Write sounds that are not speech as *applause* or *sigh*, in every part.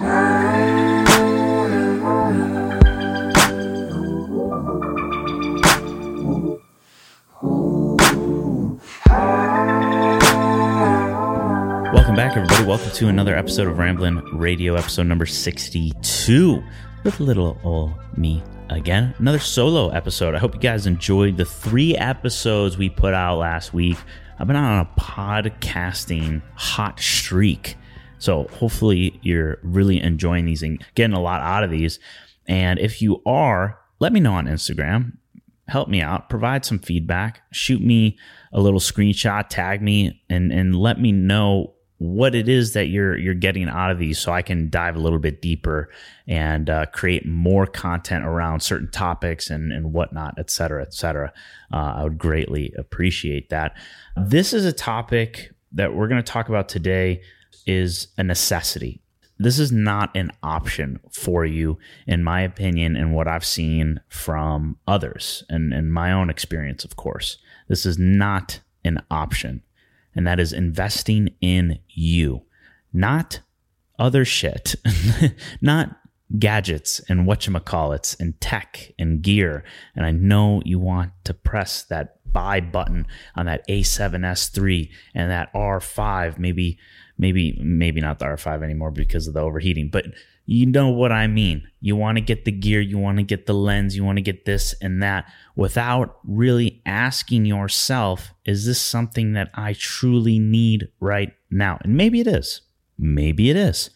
Welcome back, everybody. Welcome to another episode of Ramblin' Radio, episode number 62, with little old me again. Another solo episode. I hope you guys enjoyed the three episodes we put out last week. I've been on a podcasting hot streak. So hopefully you're really enjoying these and getting a lot out of these. And if you are, let me know on Instagram. Help me out, provide some feedback, shoot me a little screenshot, tag me, and, and let me know what it is that you're you're getting out of these so I can dive a little bit deeper and uh, create more content around certain topics and, and whatnot, et cetera, et cetera. Uh, I would greatly appreciate that. This is a topic that we're going to talk about today is a necessity. This is not an option for you, in my opinion, and what I've seen from others and, and my own experience, of course. This is not an option and that is investing in you, not other shit, *laughs* not gadgets and whatchamacallits and tech and gear. And I know you want to press that buy button on that A7S3 and that R5, maybe, maybe, maybe not the R5 anymore because of the overheating, but you know what I mean. You want to get the gear, you want to get the lens, you want to get this and that without really asking yourself, is this something that I truly need right now? And maybe it is. Maybe it is.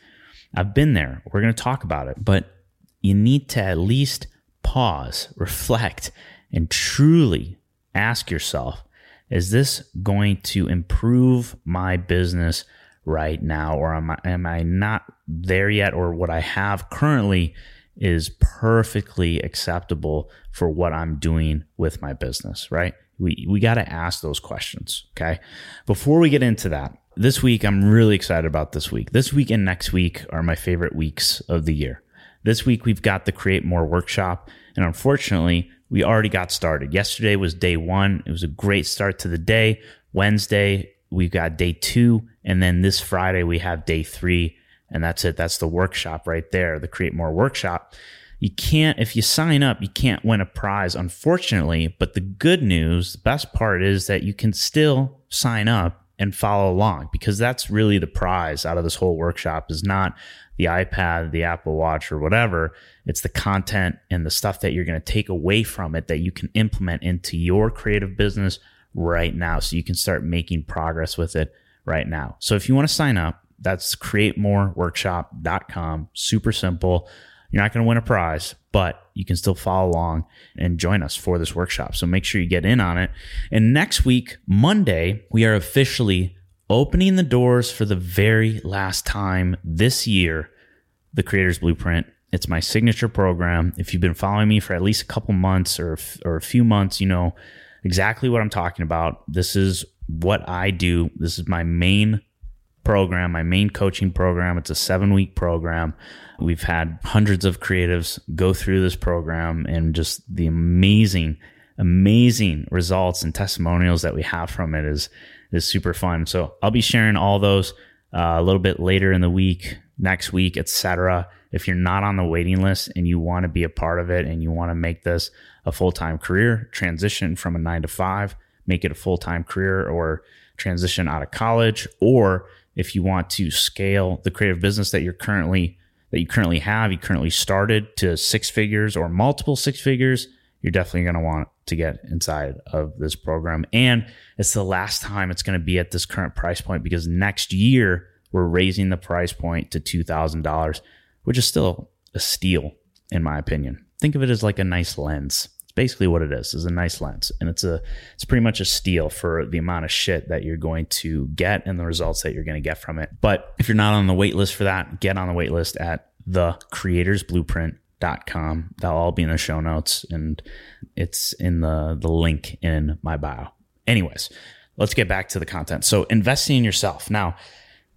I've been there. We're going to talk about it, but you need to at least pause, *laughs* reflect, and truly ask yourself, is this going to improve my business right now or am I, am I not there yet or what I have currently is perfectly acceptable for what I'm doing with my business, right? We we got to ask those questions, okay? Before we get into that, this week I'm really excited about this week. This week and next week are my favorite weeks of the year. This week we've got the Create More workshop and unfortunately, we already got started. Yesterday was day 1. It was a great start to the day. Wednesday, we've got day 2 and then this Friday, we have day three, and that's it. That's the workshop right there, the Create More workshop. You can't, if you sign up, you can't win a prize, unfortunately. But the good news, the best part is that you can still sign up and follow along because that's really the prize out of this whole workshop is not the iPad, the Apple Watch, or whatever. It's the content and the stuff that you're going to take away from it that you can implement into your creative business right now so you can start making progress with it right now. So if you want to sign up, that's createmoreworkshop.com. Super simple. You're not going to win a prize, but you can still follow along and join us for this workshop. So make sure you get in on it. And next week, Monday, we are officially opening the doors for the very last time this year, the Creators Blueprint. It's my signature program. If you've been following me for at least a couple months or, or a few months, you know exactly what I'm talking about. This is what I do. This is my main program, my main coaching program. It's a seven week program. We've had hundreds of creatives go through this program and just the amazing, amazing results and testimonials that we have from it is, is super fun. So I'll be sharing all those uh, a little bit later in the week, next week, etc. If you're not on the waiting list and you want to be a part of it and you want to make this a full time career, transition from a nine to five, make it a full time career or transition out of college, or if you want to scale the creative business that you're currently that you currently have, you currently started to six figures or multiple six figures, you're definitely going to want to get inside of this program. And it's the last time it's going to be at this current price point because next year we're raising the price point to $2,000, which is still a steal in my opinion. Think of it as like a nice lens. It's basically what it is is a nice lens. And it's a it's pretty much a steal for the amount of shit that you're going to get and the results that you're going to get from it. But if you're not on the wait list for that get on the wait list at the creatorsblueprint.com that'll all be in the show notes and it's in the the link in my bio. Anyways let's get back to the content. So investing in yourself. Now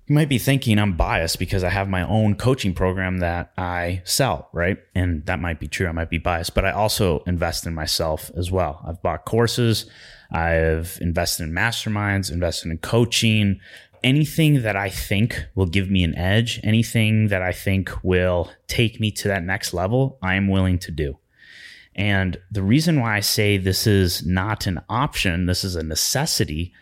you might be thinking I'm biased because I have my own coaching program that I sell, right? And that might be true. I might be biased, but I also invest in myself as well. I've bought courses. I've invested in masterminds, invested in coaching, anything that I think will give me an edge, anything that I think will take me to that next level, I am willing to do. And the reason why I say this is not an option, this is a necessity,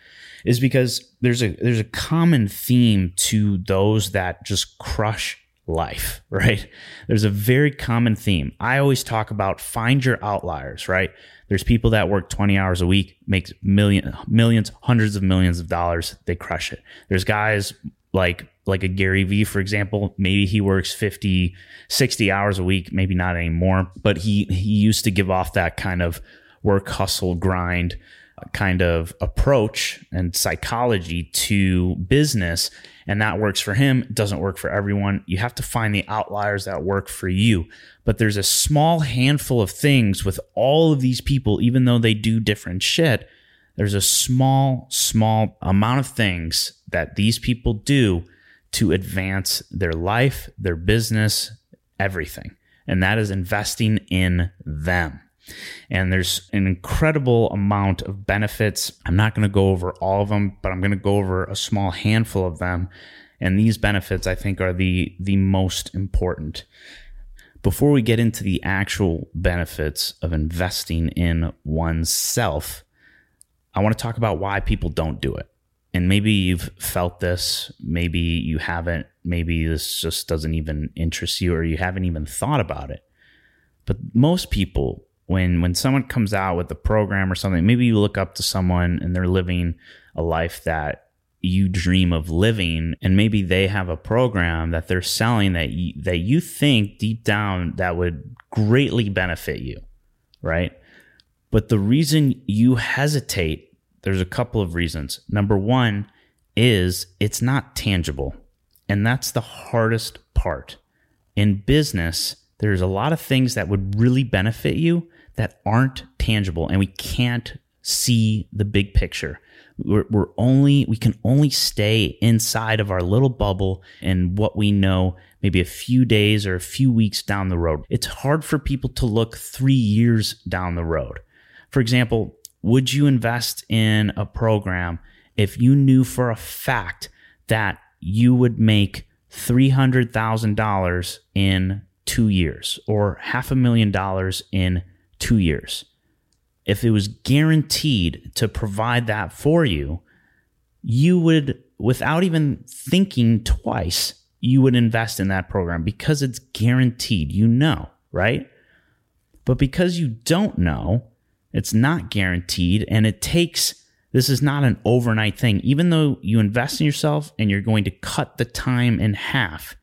is because there's a there's a common theme to those that just crush life, *laughs* right? There's a very common theme. I always talk about find your outliers, right? There's people that work 20 hours a week, makes million, millions, hundreds of millions of dollars. They crush it. There's guys like like a Gary Vee, for example, maybe he works 50, 60 hours a week, maybe not anymore, but he he used to give off that kind of work hustle grind kind of approach and psychology to business and that works for him doesn't work for everyone. You have to find the outliers that work for you. But there's a small handful of things with all of these people even though they do different shit there's a small small amount of things that these people do to advance their life their business everything. And that is investing in them and there's an incredible amount of benefits. I'm not going to go over all of them, but I'm going to go over a small handful of them. And these benefits, I think, are the, the most important. Before we get into the actual benefits of investing in oneself, I want to talk about why people don't do it. And maybe you've felt this, maybe you haven't, maybe this just doesn't even interest you or you haven't even thought about it. But most people when when someone comes out with a program or something, maybe you look up to someone and they're living a life that you dream of living and maybe they have a program that they're selling that you, that you think deep down that would greatly benefit you, right? But the reason you hesitate, there's a couple of reasons. Number 1 is it's not tangible. And that's the hardest part. In business, there's a lot of things that would really benefit you that aren't tangible and we can't see the big picture. We're, we're, only, we can only stay inside of our little bubble and what we know maybe a few days or a few weeks down the road. It's hard for people to look three years down the road. For example, would you invest in a program if you knew for a fact that you would make $300,000 in two years or half a million dollars in two years. If it was guaranteed to provide that for you, you would, without even thinking twice, you would invest in that program because it's guaranteed. You know, right? But because you don't know, it's not guaranteed and it takes this is not an overnight thing. Even though you invest in yourself and you're going to cut the time in half,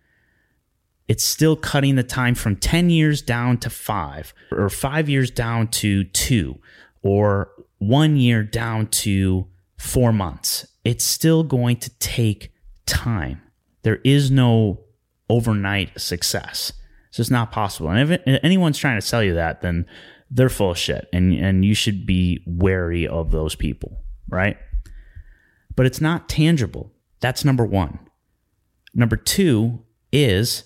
it's still cutting the time from 10 years down to five, or five years down to two, or one year down to four months. It's still going to take time. There is no overnight success. So it's not possible. And if anyone's trying to sell you that, then they're full of shit. And, and you should be wary of those people, right? But it's not tangible. That's number one. Number two is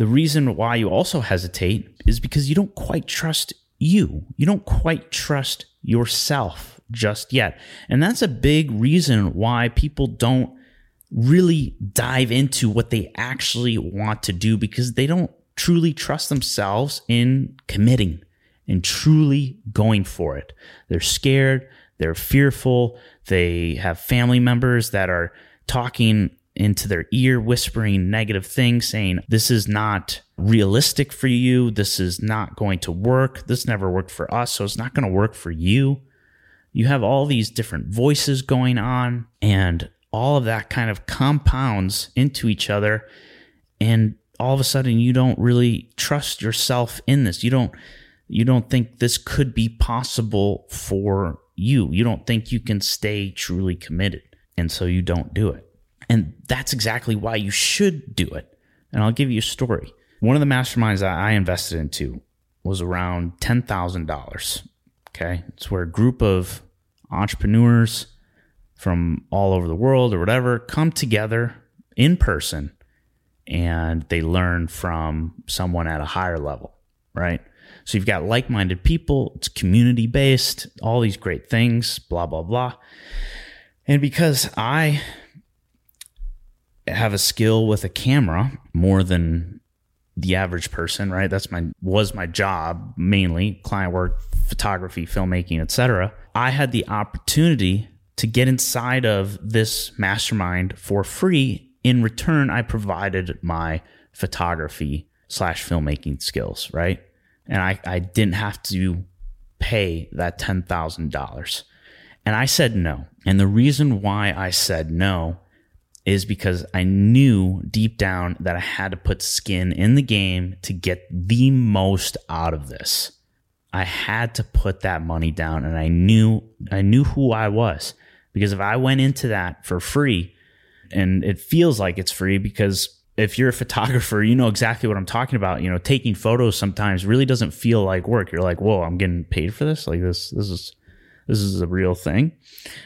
the reason why you also hesitate is because you don't quite trust you. You don't quite trust yourself just yet. And that's a big reason why people don't really dive into what they actually want to do because they don't truly trust themselves in committing and truly going for it. They're scared, they're fearful, they have family members that are talking into their ear, whispering negative things, saying, This is not realistic for you. This is not going to work. This never worked for us, so it's not going to work for you. You have all these different voices going on, and all of that kind of compounds into each other. And all of a sudden, you don't really trust yourself in this. You don't. You don't think this could be possible for you. You don't think you can stay truly committed. And so you don't do it. And that's exactly why you should do it. And I'll give you a story. One of the masterminds that I invested into was around $10,000. Okay. It's where a group of entrepreneurs from all over the world or whatever come together in person and they learn from someone at a higher level, right? So you've got like minded people, it's community based, all these great things, blah, blah, blah. And because I have a skill with a camera more than the average person, right? That's my was my job mainly, client work, photography, filmmaking, etc. I had the opportunity to get inside of this mastermind for free. In return, I provided my photography slash filmmaking skills, right? And I, I didn't have to pay that $10,000. And I said no. And the reason why I said no is because I knew deep down that I had to put skin in the game to get the most out of this. I had to put that money down and I knew I knew who I was because if I went into that for free and it feels like it's free because if you're a photographer, you know exactly what I'm talking about. You know, taking photos sometimes really doesn't feel like work. You're like, "Whoa, I'm getting paid for this? Like this this is this is a real thing."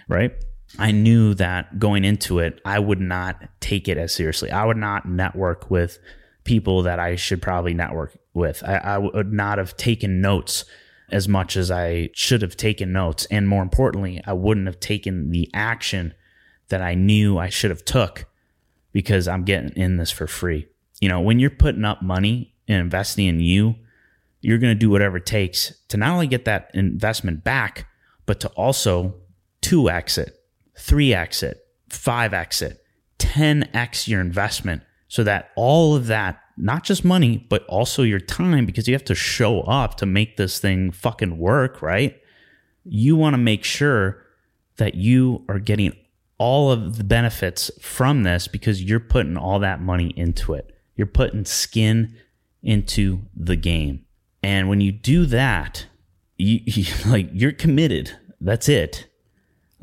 Right? I knew that going into it, I would not take it as seriously. I would not network with people that I should probably network with. I, I would not have taken notes as much as I should have taken notes. And more importantly, I wouldn't have taken the action that I knew I should have took because I'm getting in this for free. You know, when you're putting up money and investing in you, you're going to do whatever it takes to not only get that investment back, but to also 2x it 3x it, 5x it, 10x your investment so that all of that, not just money, but also your time, because you have to show up to make this thing fucking work, right? You want to make sure that you are getting all of the benefits from this because you're putting all that money into it. You're putting skin into the game. And when you do that, you, you *laughs* like you're committed. That's it.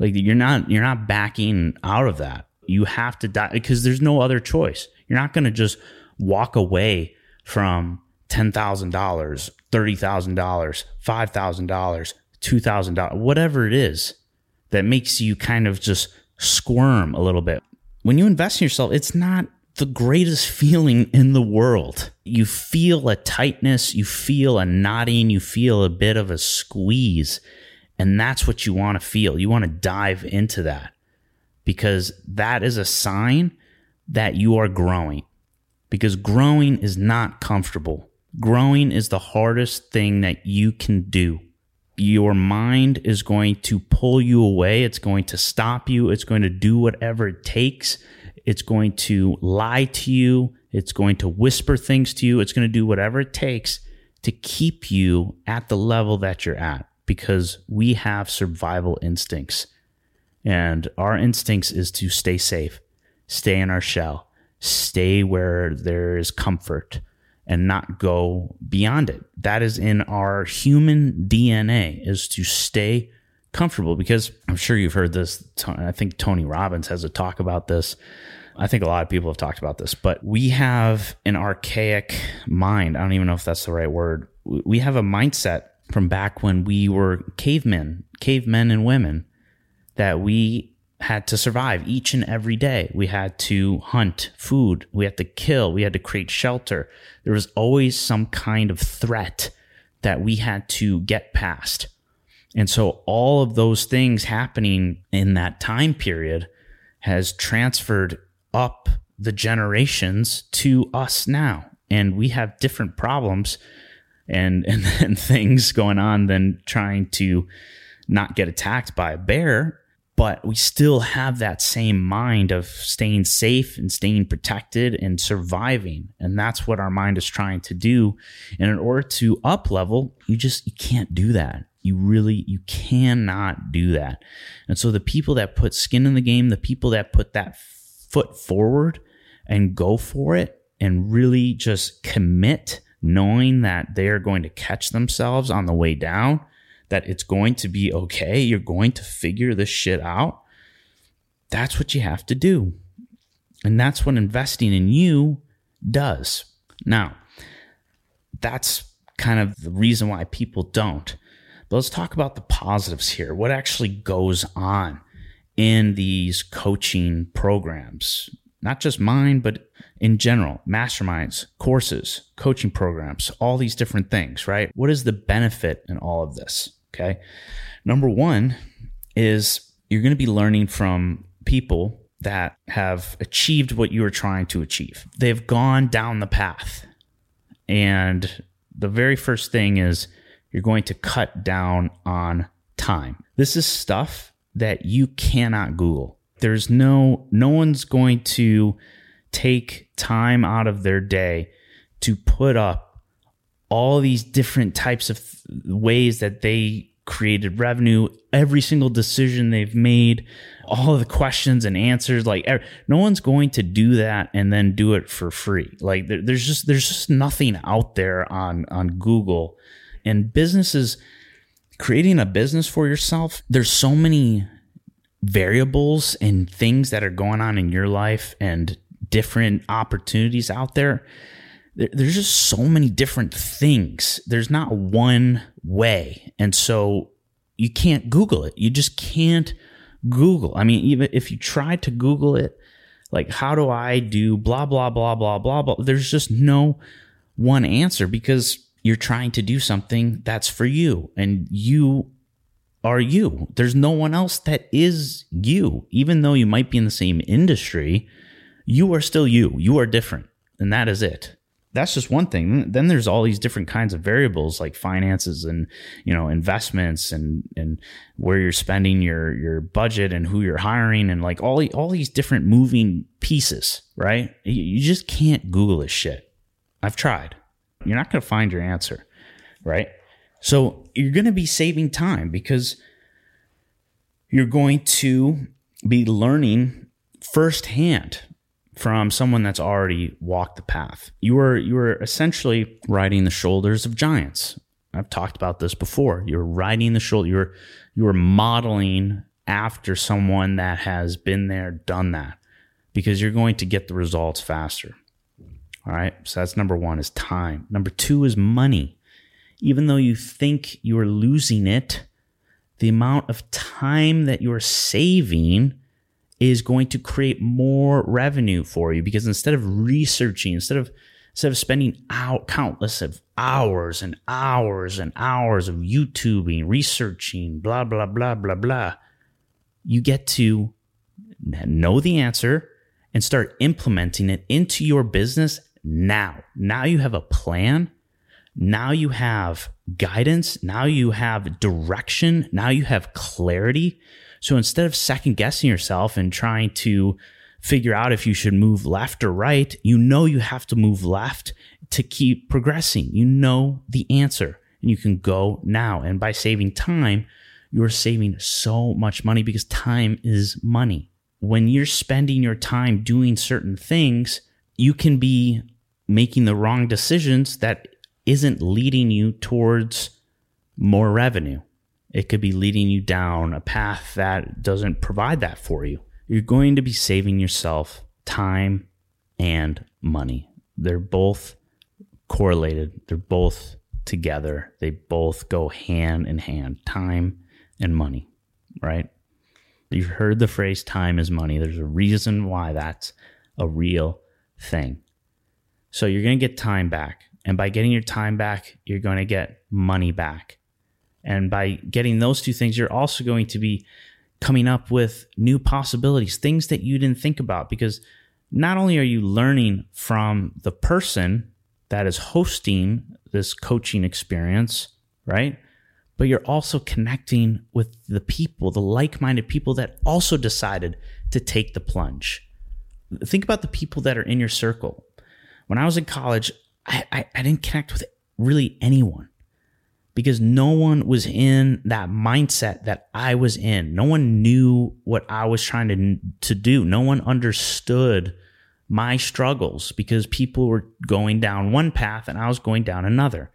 Like you're not you're not backing out of that. You have to die because there's no other choice. You're not going to just walk away from $10,000, $30,000, $5,000, $2,000, whatever it is that makes you kind of just squirm a little bit. When you invest in yourself, it's not the greatest *laughs* feeling in the world. You feel a tightness, you feel a knotting, you feel a bit of a squeeze. And that's what you want to feel. You want to dive into that because that is a sign that you are growing. Because growing is not comfortable. Growing is the hardest thing that you can do. Your mind is going to pull you away. It's going to stop you. It's going to do whatever it takes. It's going to lie to you. It's going to whisper things to you. It's going to do whatever it takes to keep you at the level that you're at because we have survival instincts. And our instincts is to stay safe, stay in our shell, stay where there is comfort and not go beyond it. That is in our human DNA is to stay comfortable because I'm sure you've heard this. I think Tony Robbins has a talk about this. I think a lot of people have talked about this, but we have an archaic mind. I don't even know if that's the right word. We have a mindset from back when we were cavemen, cavemen and women, that we had to survive each and every day. We had to hunt food, we had to kill, we had to create shelter. There was always some kind of threat that we had to get past. And so all of those things happening in that time period has transferred up the generations to us now. And we have different problems and *laughs* and, and things going on than trying to not get attacked by a bear but we still have that same mind of staying safe and staying protected and surviving. And that's what our mind is trying to do. And in order to up level you just you can't do that. You really you cannot do that. And so the people that put skin in the game the people that put that foot forward and go for it and really just commit knowing that they are going to catch themselves on the way down, that it's going to be okay. You're going to figure this shit out. That's what you have to do. And that's what investing in you does. Now, that's kind of the reason why people don't. But let's talk about the positives here. What actually goes on in these coaching programs? Not just mine, but in general, masterminds, courses, coaching programs, all these different things, right? What is the benefit in all of this? Okay. Number one is you're going to be learning from people that have achieved what you are trying to achieve. They've gone down the path. And the very first thing is you're going to cut down on time. This is stuff that you cannot Google. There's no no one's going to take time out of their day to put up all these different types of ways that they created revenue, every single decision they've made, all the questions and answers. Like er, no one's going to do that and then do it for free. Like there, there's just there's just nothing out there on on Google, and businesses creating a business for yourself. There's so many variables and things that are going on in your life and different opportunities out there there's just so many different things. There's not one way. And so you can't Google it. You just can't Google. I mean, even if you try to Google it, like, how do I do blah, blah, blah, blah, blah, blah, there's just no one answer because you're trying to do something that's for you and you are you. There's no one else that is you. Even though you might be in the same industry, you are still you. You are different. And that is it that's just one thing. Then there's all these different kinds of variables like finances and you know investments and and where you're spending your your budget and who you're hiring and like all all these different moving pieces, right? You just can't Google this shit. I've tried. You're not going to find your answer, right? So you're going to be saving time because you're going to be learning firsthand from someone that's already walked the path. You are you are essentially riding the shoulders of giants. I've talked about this before. You're riding the shoulder. You're you're modeling after someone that has been there, done that, because you're going to get the results faster. All right. So that's number one is time. Number two is money. Even though you think you are losing it, the amount of time that you're saving is going to create more revenue for you because instead of researching, instead of instead of spending out countless of hours and hours and hours of YouTubing, researching, blah blah blah blah blah, you get to know the answer and start implementing it into your business now. Now you have a plan. Now you have guidance. Now you have direction. Now you have clarity. So instead of second guessing yourself and trying to figure out if you should move left or right, you know you have to move left to keep progressing. You know the answer and you can go now. And by saving time, you're saving so much money because time is money. When you're spending your time doing certain things, you can be making the wrong decisions that isn't leading you towards more revenue. It could be leading you down a path that doesn't provide that for you. You're going to be saving yourself time and money. They're both correlated, they're both together. They both go hand in hand time and money, right? You've heard the phrase time is money. There's a reason why that's a real thing. So you're going to get time back. And by getting your time back, you're going to get money back. And by getting those two things, you're also going to be coming up with new possibilities, things that you didn't think about. Because not only are you learning from the person that is hosting this coaching experience, right? But you're also connecting with the people, the like minded people that also decided to take the plunge. Think about the people that are in your circle. When I was in college, I, I, I didn't connect with really anyone because no one was in that mindset that I was in. No one knew what I was trying to, to do. No one understood my struggles because people were going down one path and I was going down another.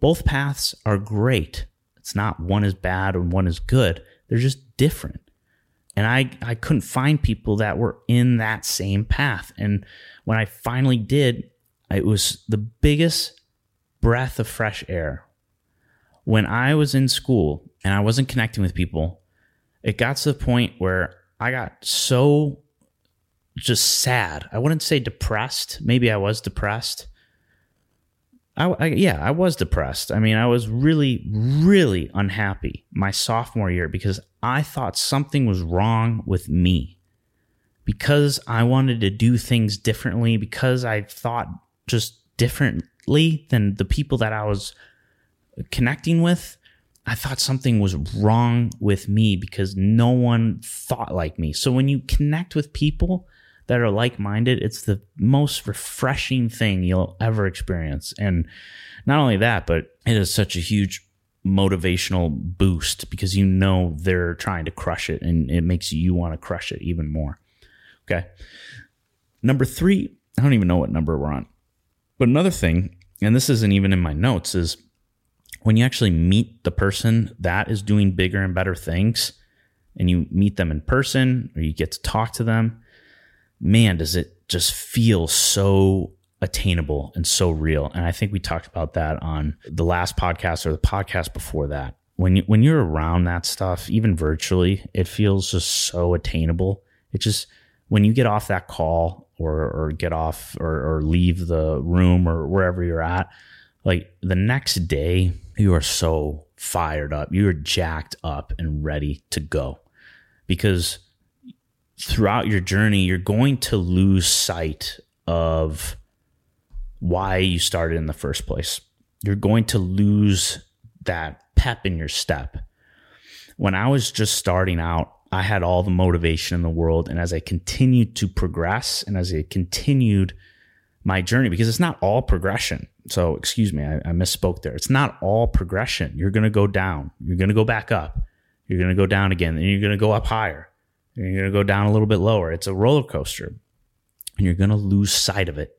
Both paths are great. It's not one is bad and one is good. They're just different. And I, I couldn't find people that were in that same path. And when I finally did, it was the biggest breath of fresh air when I was in school and I wasn't connecting with people, it got to the point where I got so just sad. I wouldn't say depressed. Maybe I was depressed. I, I, yeah, I was depressed. I mean, I was really, really unhappy my sophomore year because I thought something was wrong with me because I wanted to do things differently, because I thought just differently than the people that I was connecting with, I thought something was wrong with me because no one thought like me. So when you connect with people that are like minded, it's the most refreshing thing you'll ever experience. And not only that, but it is such a huge motivational boost because you know they're trying to crush it and it makes you want to crush it even more. Okay. Number three, I don't even know what number we're on. But another thing, and this isn't even in my notes, is when you actually meet the person that is doing bigger and better things and you meet them in person or you get to talk to them, man, does it just feel so attainable and so real. And I think we talked about that on the last podcast or the podcast before that. When you when you're around that stuff, even virtually, it feels just so attainable. It just when you get off that call or or get off or, or leave the room or wherever you're at, like the next day, you are so fired up. You're jacked up and ready to go. Because throughout your journey, you're going to lose sight of why you started in the first place. You're going to lose that pep in your step. When I was just starting out, I had all the motivation in the world. And as I continued to progress and as I continued my journey, because it's not all progression. So, excuse me, I, I misspoke there. It's not all progression. You're going to go down, you're going to go back up, you're going to go down again, and you're going to go up higher, you're going to go down a little bit lower. It's a roller coaster, and you're going to lose sight of it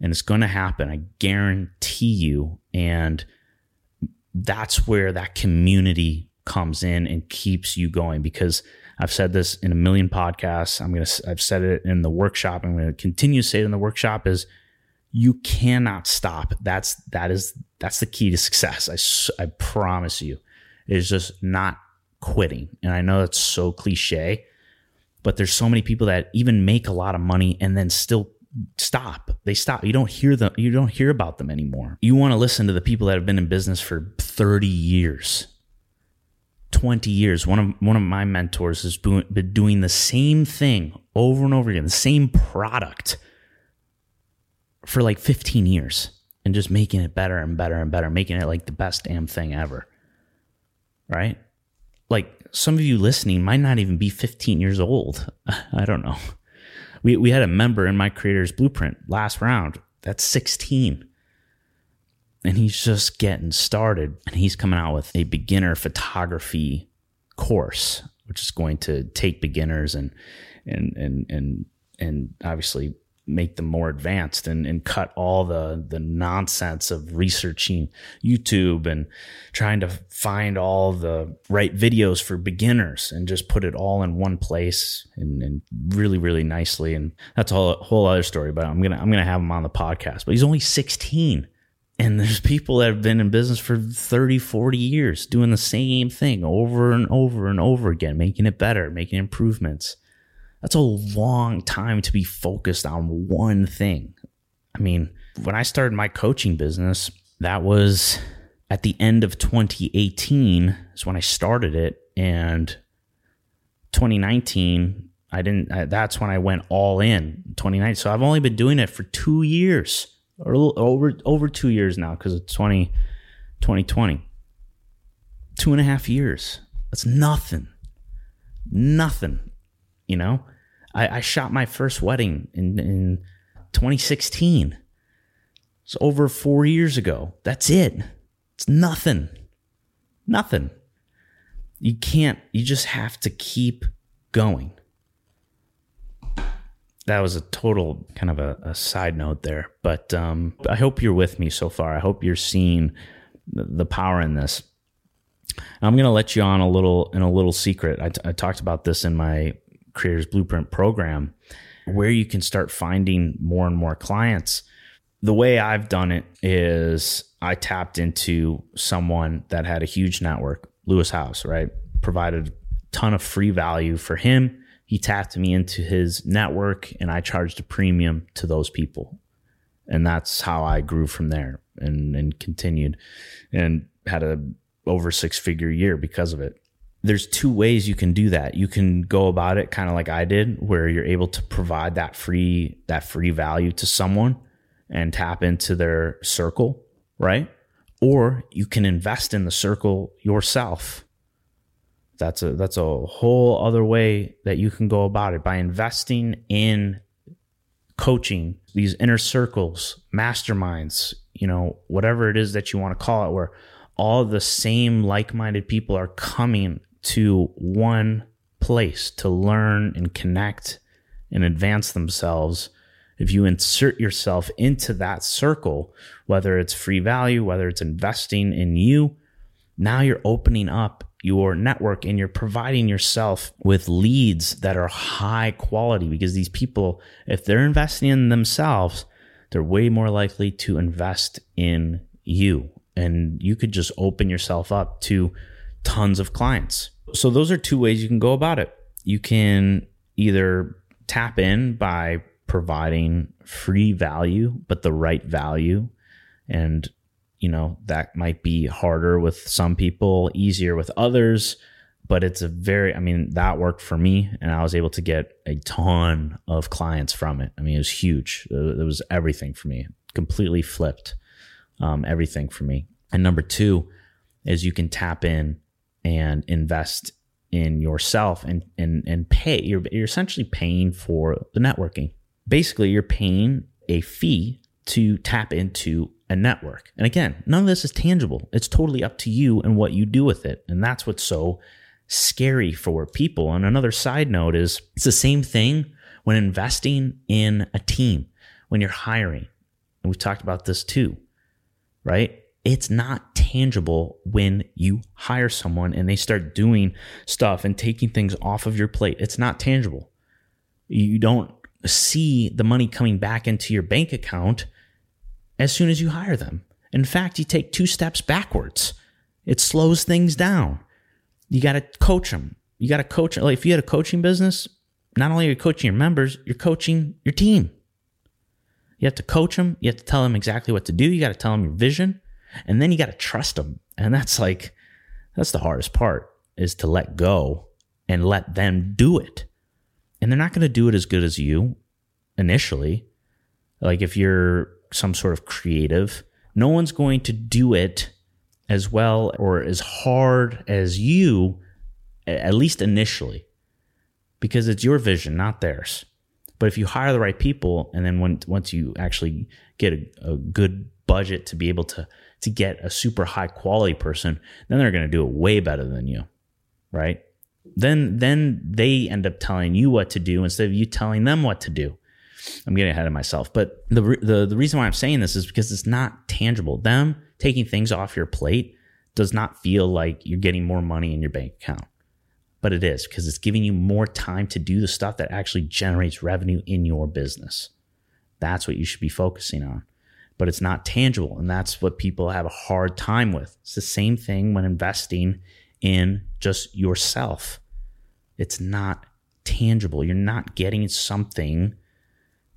and it's going to happen. I guarantee you. And that's where that community comes in and keeps you going because I've said this in a million podcasts. I'm going to, I've said it in the workshop. I'm going to continue to say it in the workshop is you cannot stop. That's, that is, that's the key to success. I, I promise you is just not quitting. And I know that's so cliche, but there's so many people that even make a lot of money and then still stop. They stop. You don't hear them. You don't hear about them anymore. You want to listen to the people that have been in business for 30 years, 20 years. One of one of my mentors has been doing the same thing over and over again, the same product for like 15 years and just making it better and better and better, making it like the best damn thing ever. Right? Like some of you listening might not even be 15 years old. *laughs* I don't know we, we had a member in my creator's blueprint last round that's 16 and he's just getting started. And he's coming out with a beginner photography course which is going to take beginners and and and and and obviously make them more advanced and, and cut all the the nonsense of researching YouTube and trying to find all the right videos for beginners and just put it all in one place and, and really really nicely. And that's a whole, whole other story but I'm gonna I'm gonna have him on the podcast but he's only 16 and there's people that have been in business for 30 40 years doing the same thing over and over and over again making it better making improvements. That's a long time to be focused on one thing. I mean, when I started my coaching business, that was at the end of 2018 is when I started it. And 2019 I didn't that's when I went all in. 2019 so I've only been doing it for 2 years or over over 2 years now cuz it's 20 2020 two and a half years that's nothing nothing you know, I, I shot my first wedding in, in 2016. It's over four years ago. That's it. It's nothing. Nothing. You can't, you just have to keep going. That was a total kind of a, a side note there, but um, I hope you're with me so far. I hope you're seeing the, power in this. I'm going to let you on a little in a little secret. I, t- I talked about this in my Creators Blueprint program where you can start finding more and more clients. The way I've done it is I tapped into someone that had a huge network, Lewis Howes, right? Provided a ton of free value for him. He tapped me into his network and I charged a premium to those people. And that's how I grew from there and, and continued and had a over six figure year because of it. there's two ways you can do that. You can go about it kind of like I did, where you're able to provide that free that free value to someone and tap into their circle, right? Or you can invest in the circle yourself. That's a that's a whole other way that you can go about it by investing in coaching, these inner circles, masterminds, you know, whatever it is that you want to call it, where all the same like minded people are coming to one place to learn and connect and advance themselves. If you insert yourself into that circle, whether it's free value, whether it's investing in you, now you're opening up your network and you're providing yourself with leads that are high quality because these people, if they're investing in themselves, they're way more likely to invest in you. And you could just open yourself up to tons of clients. So those are two ways you can go about it. You can either tap in by providing free value, but the right value. And, you know, that might be harder with some people, easier with others. But it's a very, I mean, that worked for me. And I was able to get a ton of clients from it. I mean, it was huge. It was everything for me, completely flipped um, everything for me. And number two is you can tap in and invest in yourself and and and pay you're you're essentially paying for the networking basically you're paying a fee to tap into a network. And again none of this is tangible. It's totally up to you and what you do with it. And that's what's so scary for people. And another side note is it's the same thing when investing in a team when you're hiring. And we've talked about this too right? It's not tangible when you hire someone and they start doing stuff and taking things off of your plate. It's not tangible. You don't see the money coming back into your bank account as soon as you hire them. In fact, you take two steps backwards. It slows things down. You got to coach them. You got to coach. Like if you had a coaching business, not only are you coaching your members, you're coaching your team. You have to coach them. You have to tell them exactly what to do. You got to tell them your vision. And then you got to trust them. And that's like, that's the hardest part is to let go and let them do it. And they're not going to do it as good as you initially. Like if you're some sort of creative, no one's going to do it as well or as hard as you, at least initially, because it's your vision, not theirs. But if you hire the right people, and then when, once you actually get a, a good budget to be able to to get a super high quality person, then they're going to do it way better than you, right? Then then they end up telling you what to do instead of you telling them what to do. I'm getting ahead of myself, but the the the reason why I'm saying this is because it's not tangible. Them taking things off your plate does not feel like you're getting more money in your bank account. But it is because it's giving you more time to do the stuff that actually generates revenue in your business. That's what you should be focusing on but it's not tangible. And that's what people have a hard time with. It's the same thing when investing in just yourself. It's not tangible. You're not getting something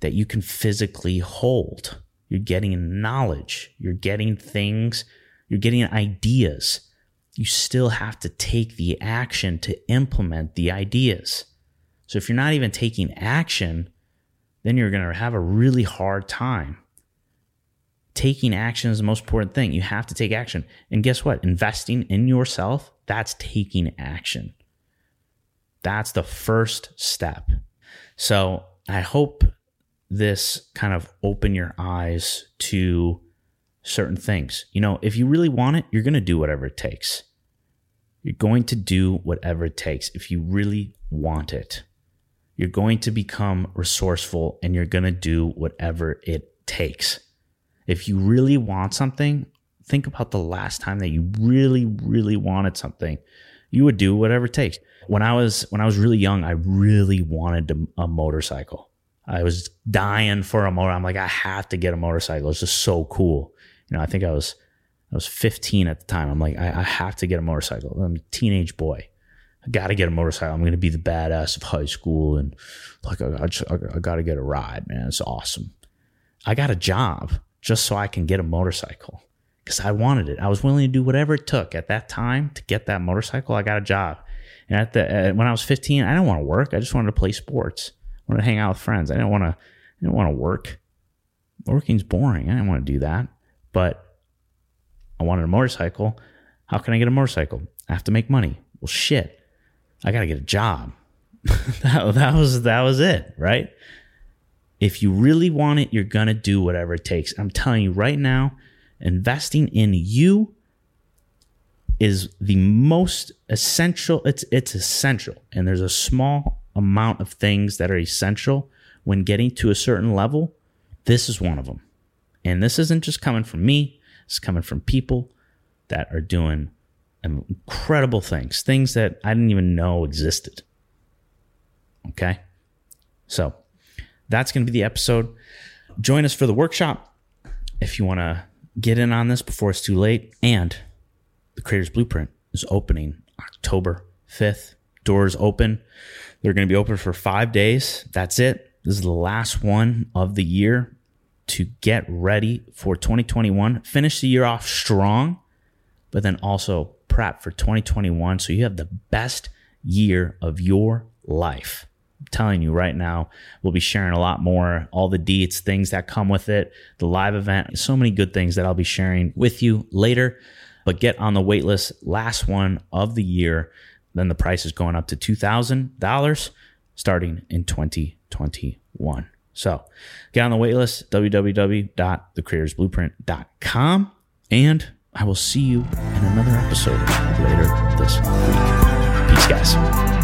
that you can physically hold. You're getting knowledge. You're getting things. You're getting ideas. You still have to take the action to implement the ideas. So if you're not even taking action, then you're going to have a really hard time taking action is the most important thing. You have to take action. And guess what? Investing in yourself, that's taking action. That's the first step. So I hope this kind of open your eyes to certain things. You know, if you really want it, you're going to do whatever it takes. You're going to do whatever it takes if you really want it. You're going to become resourceful and you're going to do whatever it takes. If you really want something, think about the last time that you really, really wanted something. You would do whatever it takes. When I was when I was really young, I really wanted a motorcycle. I was dying for a motor. I'm like, I have to get a motorcycle. It's just so cool. You know, I think I was I was 15 at the time. I'm like, I, I have to get a motorcycle. I'm a teenage boy. I got to get a motorcycle. I'm going to be the badass of high school, and like, I, I, I, got to get a ride, man. It's awesome. I got a job just so I can get a motorcycle because I wanted it. I was willing to do whatever it took at that time to get that motorcycle. I got a job And at the uh, when I was 15, I didn't want to work. I just wanted to play sports. I wanted to hang out with friends. I didn't want to. I didn't want to work. Working's boring. I didn't want to do that. But I wanted a motorcycle. How can I get a motorcycle? I have to make money. Well, shit. I got to get a job. *laughs* that, that was that was it, right? If you really want it, you're gonna do whatever it takes. I'm telling you right now, investing in you is the most essential. It's it's essential, and there's a small amount of things that are essential when getting to a certain level. This is one of them, and this isn't just coming from me. It's coming from people that are doing incredible things, things that I didn't even know existed. Okay. So that's going to be the episode. Join us for the workshop if you want to get in on this before it's too late. And the Creators Blueprint is opening October 5th. Doors open. They're going to be open for five days. That's it. This is the last one of the year to get ready for 2021. Finish the year off strong, but then also prep for 2021 so you have the best year of your life telling you right now, we'll be sharing a lot more, all the deets, things that come with it, the live event, so many good things that I'll be sharing with you later. But get on the waitlist, last one of the year. Then the price is going up to $2,000 starting in 2021. So get on the waitlist, www.thecreatorsblueprint.com. And I will see you in another episode later this week. Peace, guys.